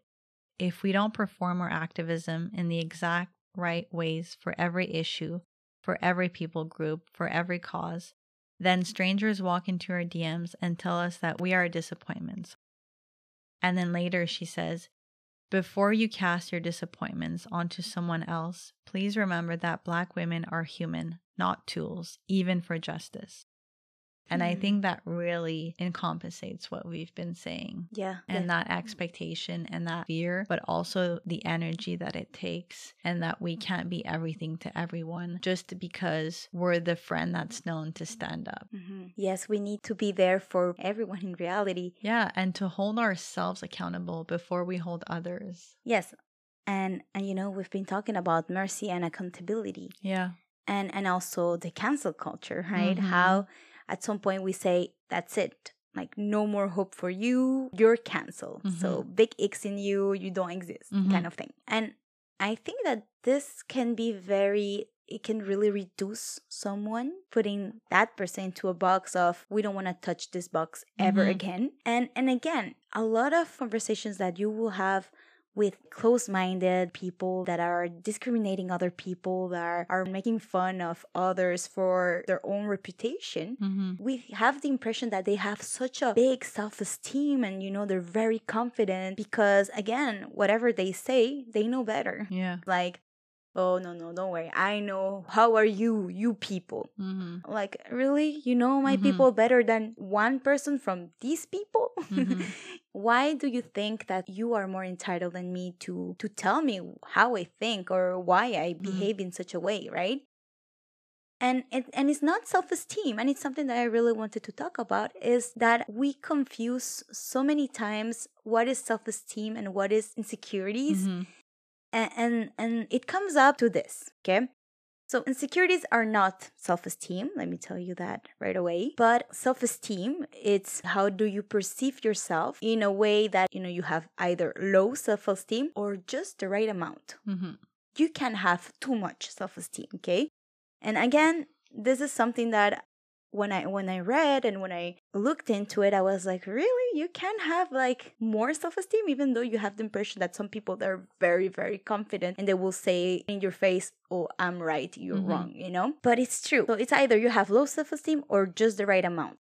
If we don't perform our activism in the exact right ways for every issue, for every people group, for every cause, then strangers walk into our DMs and tell us that we are disappointments. And then later she says, before you cast your disappointments onto someone else, please remember that Black women are human, not tools, even for justice. And I Hmm. think that really encompasses what we've been saying. Yeah. And yeah. that expectation and that fear, but also the energy that it takes, and that we can't be everything to everyone just because we're the friend that's known to stand up. Mhm. Yes, we need to be there for everyone in reality. Yeah, and to hold ourselves accountable before we hold others. Yes. And and you know, we've been talking about mercy and accountability Yeah. and and also the cancel culture, right? Mhm. How at some point we say that's it. Like no more hope for you. You're canceled. So big X in you, you don't exist Mhm. kind of thing. And I think that this can be very it can really reduce someone putting that person into a box of we don't want to touch this box ever Mhm. again. And and again, a lot of conversations that you will have with close-minded people that are discriminating other people that are, are making fun of others for their own reputation Mm-hmm. we have the impression that they have such a big self-esteem and you know they're very confident because again whatever they say they know better Yeah. like oh no no don't worry i know how are you you people Mm-hmm. like really you know my Mhm. people better than one person from these people Mhm. <laughs> why do you think that you are more entitled than me to to tell me how i think or why i behave in such a way right and it, and it's not self-esteem and it's something that i really wanted to talk about is that we confuse so many times what is self-esteem and what is insecurities Mhm. And, and and it comes up to this okay? So insecurities are not self-esteem let me tell you that right away but self-esteem it's how do you perceive yourself in a way that you know you have either low self-esteem or just the right amount. Mhm. you can have too much self-esteem okay? And again this is something that when i when i read and when i looked into it i was like really you can have like more self-esteem even though you have the impression that some people they're very very confident and they will say in your face oh i'm right you're Mhm. wrong you know but it's true so it's either you have low self-esteem or just the right amount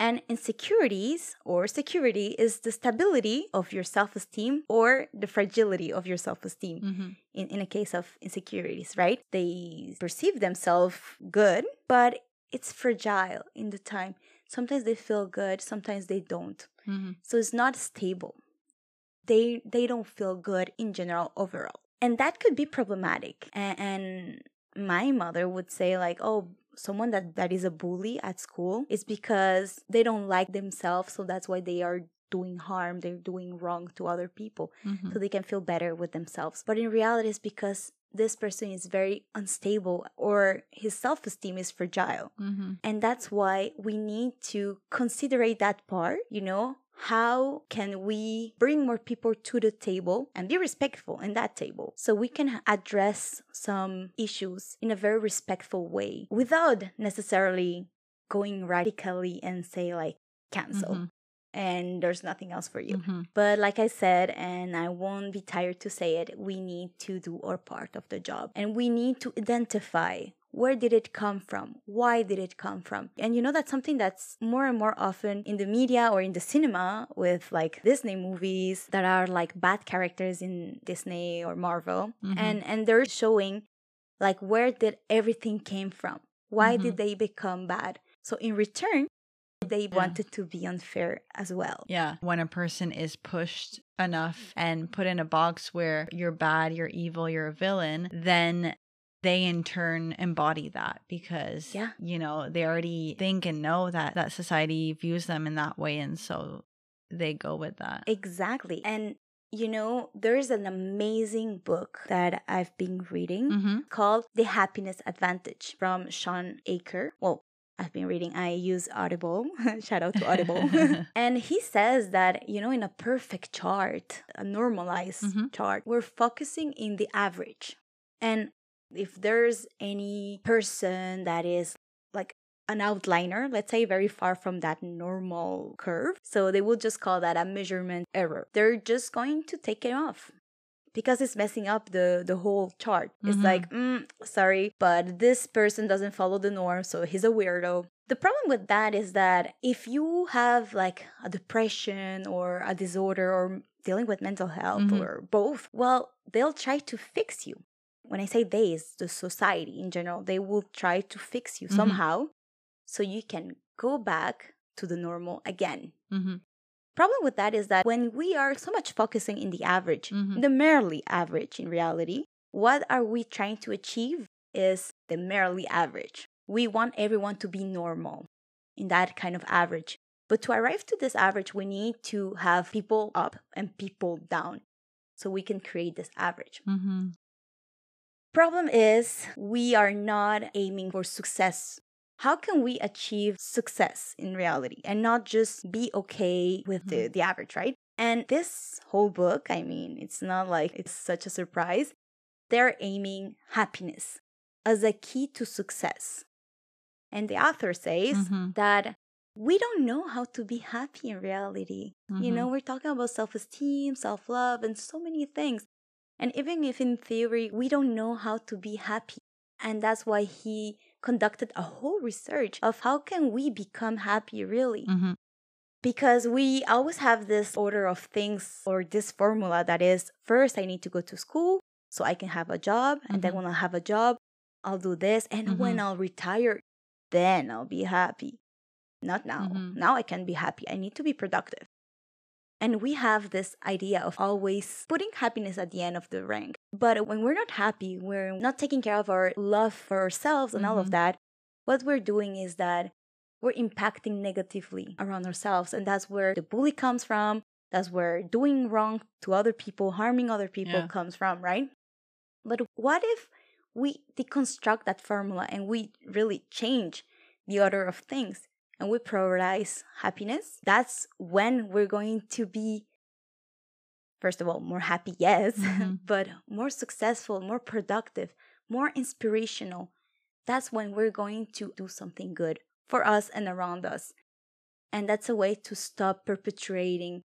and insecurities or security is the stability of your self esteem or the fragility of your self esteem Mhm. in, in a case of insecurities, right? They perceive themselves good, but it's fragile in the time. Sometimes they feel good, sometimes they don't. Mhm. So it's not stable. They they don't feel good in general overall. And that could be problematic. And, and my mother would say like, "Oh, someone that that is a bully at school is because they don't like themselves, so that's why they are doing harm, they're doing wrong to other people." Mhm. so they can feel better with themselves. But in reality, it's because this person is very unstable or his self esteem is fragile. Mhm. And that's why we need to consider that part, you know. How can we bring more people to the table and be respectful in that table so we can address some issues in a very respectful way without necessarily going radically and say, like, cancel Mhm. And there's nothing else for you. Mhm. But like I said, and I won't be tired to say it, we need to do our part of the job. And we need to identify where did it come from? Why did it come from? And you know that's something that's more and more often in the media or in the cinema with like Disney movies that are like bad characters in Disney or Marvel. Mhm. And and they're showing like where did everything came from? Why Mhm. did they become bad? So in return, they Yeah. wanted to be unfair as well. Yeah. When a person is pushed enough and put in a box where you're bad, you're evil, you're a villain, then they in turn embody that because Yeah. you know they already think and know that that society views them in that way and so they go with that Exactly. And you know, there's an amazing book that I've been reading mm-hmm. called The Happiness Advantage from Shawn Achor. Well, I've been reading. I use Audible. <laughs> Shout out to Audible. <laughs> and he says that, you know, in a perfect chart, a normalized Mhm. chart, we're focusing in the average. And if there's any person that is like an outliner, let's say very far from that normal curve, so they will just call that a measurement error. They're just going to take it off because it's messing up the the whole chart. It's Mhm. like, mm, sorry, but this person doesn't follow the norm, so he's a weirdo. The problem with that is that if you have like a depression or a disorder or dealing with mental health Mhm. or both, well, they'll try to fix you. When I say they, it's the society in general, they will try to fix you Mhm. somehow so you can go back to the normal again hmm problem with that is that when we are so much focusing in the average, Mhm. the merely average in reality, what are we trying to achieve is the merely average. We want everyone to be normal in that kind of average. But to arrive to this average, we need to have people up and people down so we can create this average. hmm Problem is, we are not aiming for success. How can we achieve success in reality and not just be okay with the, the average, right? And this whole book, I mean, it's not like it's such a surprise. They're aiming happiness as a key to success. And the author says Mhm. that we don't know how to be happy in reality. You Mhm. know, we're talking about self esteem, self love, and so many things. And even if in theory we don't know how to be happy, and that's why he conducted a whole research of how can we become happy really hmm because we always have this order of things or this formula that is first I need to go to school so I can have a job and then Mhm. when I have a job I'll do this and when Mhm. I'll retire then I'll be happy not now Mhm. now I can be happy I need to be productive and we have this idea of always putting happiness at the end of the rank. But when we're not happy we're not taking care of our love for ourselves and all of Mhm. that what we're doing is that we're impacting negatively around ourselves. And that's where the bully comes from. That's where doing wrong to other people harming other people Yeah. comes from right? But what if we deconstruct that formula and we really change the order of things and we prioritize happiness that's when we're going to be first of all more happy <laughs> yes Mhm. but more successful more productive more inspirational that's when we're going to do something good for us and around us. And that's a way to stop perpetuating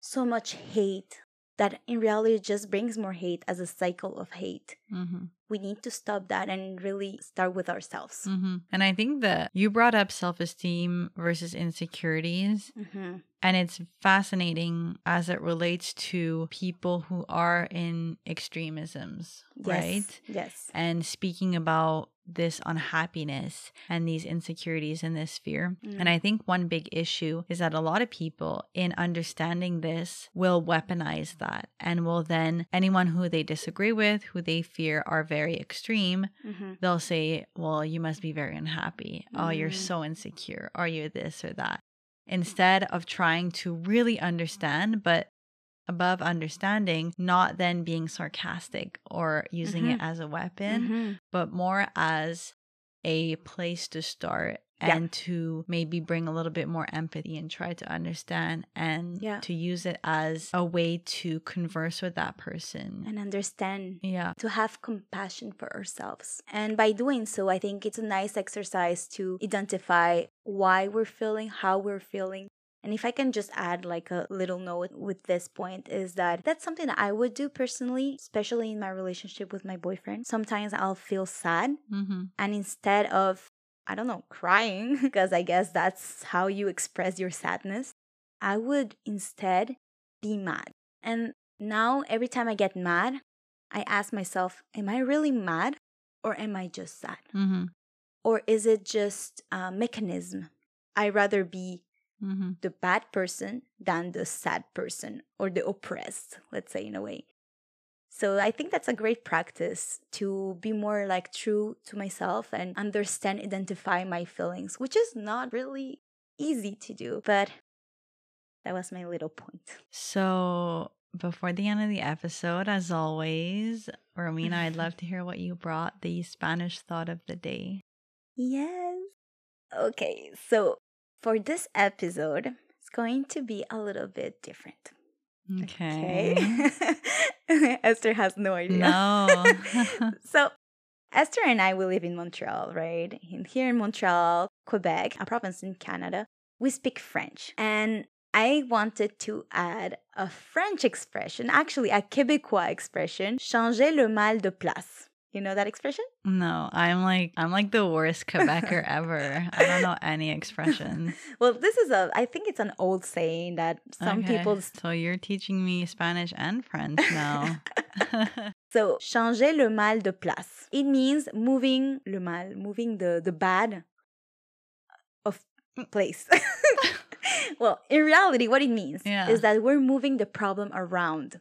so much hate that in reality just brings more hate as a cycle of hate. hmm We need to stop that and really start with ourselves. hmm And I think that you brought up self esteem versus insecurities. Mm-hmm. And it's fascinating as it relates to people who are in extremisms, right? Yes. And speaking about this unhappiness and these insecurities and this fear. Mm. And I think one big issue is that a lot of people, in understanding this, will weaponize that and will then, anyone who they disagree with, who they fear are very extreme, Mm-hmm. they'll say, Well, you must be very unhappy. Oh, you're Mm. so insecure. Are you this or that? Instead of trying to really understand, but above understanding, not then being sarcastic or using it as a weapon, Mm-hmm. but more as a place to start Yeah. and to maybe bring a little bit more empathy and try to understand and Yeah. to use it as a way to converse with that person. And understand yeah. to have compassion for ourselves. And by doing so, I think it's a nice exercise to identify why we're feeling, how we're feeling. And if I can just add like a little note with this point is that that's something that I would do personally, especially in my relationship with my boyfriend. Sometimes I'll feel sad Mm-hmm. and instead of I don't know, crying <laughs> because I guess that's how you express your sadness, I would instead be mad. And now every time I get mad, I ask myself, am I really mad or am I just sad? Mm-hmm. Or is it just a mechanism? I rather be Mm-hmm. the bad person than the sad person or the oppressed, let's say in a way. So I think that's a great practice to be more like true to myself and understand, identify my feelings, which is not really easy to do, but that was my little point. So before the end of the episode, as always, Romina, I'd <laughs> love to hear what you brought the Spanish thought of the day. Yes. Okay, so for this episode, it's going to be a little bit different. Okay. Okay. <laughs> Esther has no idea. No. <laughs> <laughs> so Esther and I we live in Montreal, right? Here in Montreal, Quebec, a province in Canada, we speak French. And I wanted to add a French expression, actually a Quebecois expression, changer le mal de place. You know that expression? no, I'm like I'm like the worst Quebecer <laughs> ever. I don't know any expressions. Well, this is a I think it's an old saying that some Okay, people So you're teaching me Spanish and French now. <laughs> <laughs> So, changer le mal de place. It means moving le mal, moving the, the bad of place. well, in reality, what it means Yeah. is that we're moving the problem around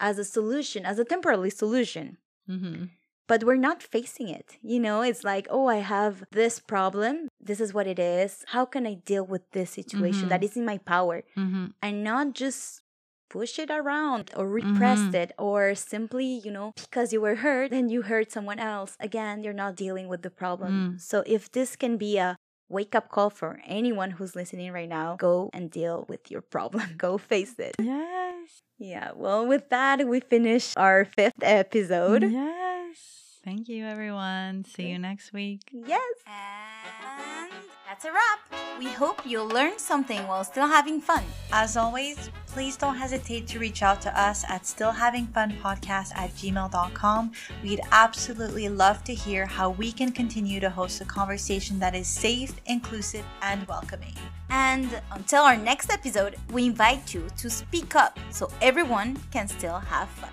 as a solution, as a temporary solution. hmm But we're not facing it. You know, it's like, oh, I have this problem. This is what it is. How can I deal with this situation Mhm. that is in my power? hmm and not just push it around or repress Mhm. it or simply, you know, because you were hurt, then you hurt someone else. Again, you're not dealing with the problem. Mm. So if this can be a wake up call for anyone who's listening right now, go and deal with your problem. <laughs> go face it. Yes. Yeah, well, with that, we finish our fifth episode. Yes. Thank you, everyone. See you next week. Yes. And that's a wrap. We hope you'll learn something while still having fun. As always, please don't hesitate to reach out to us at stillhavingfunpodcast at gmail.com. We'd absolutely love to hear how we can continue to host a conversation that is safe, inclusive, and welcoming. And until our next episode, we invite you to speak up so everyone can still have fun.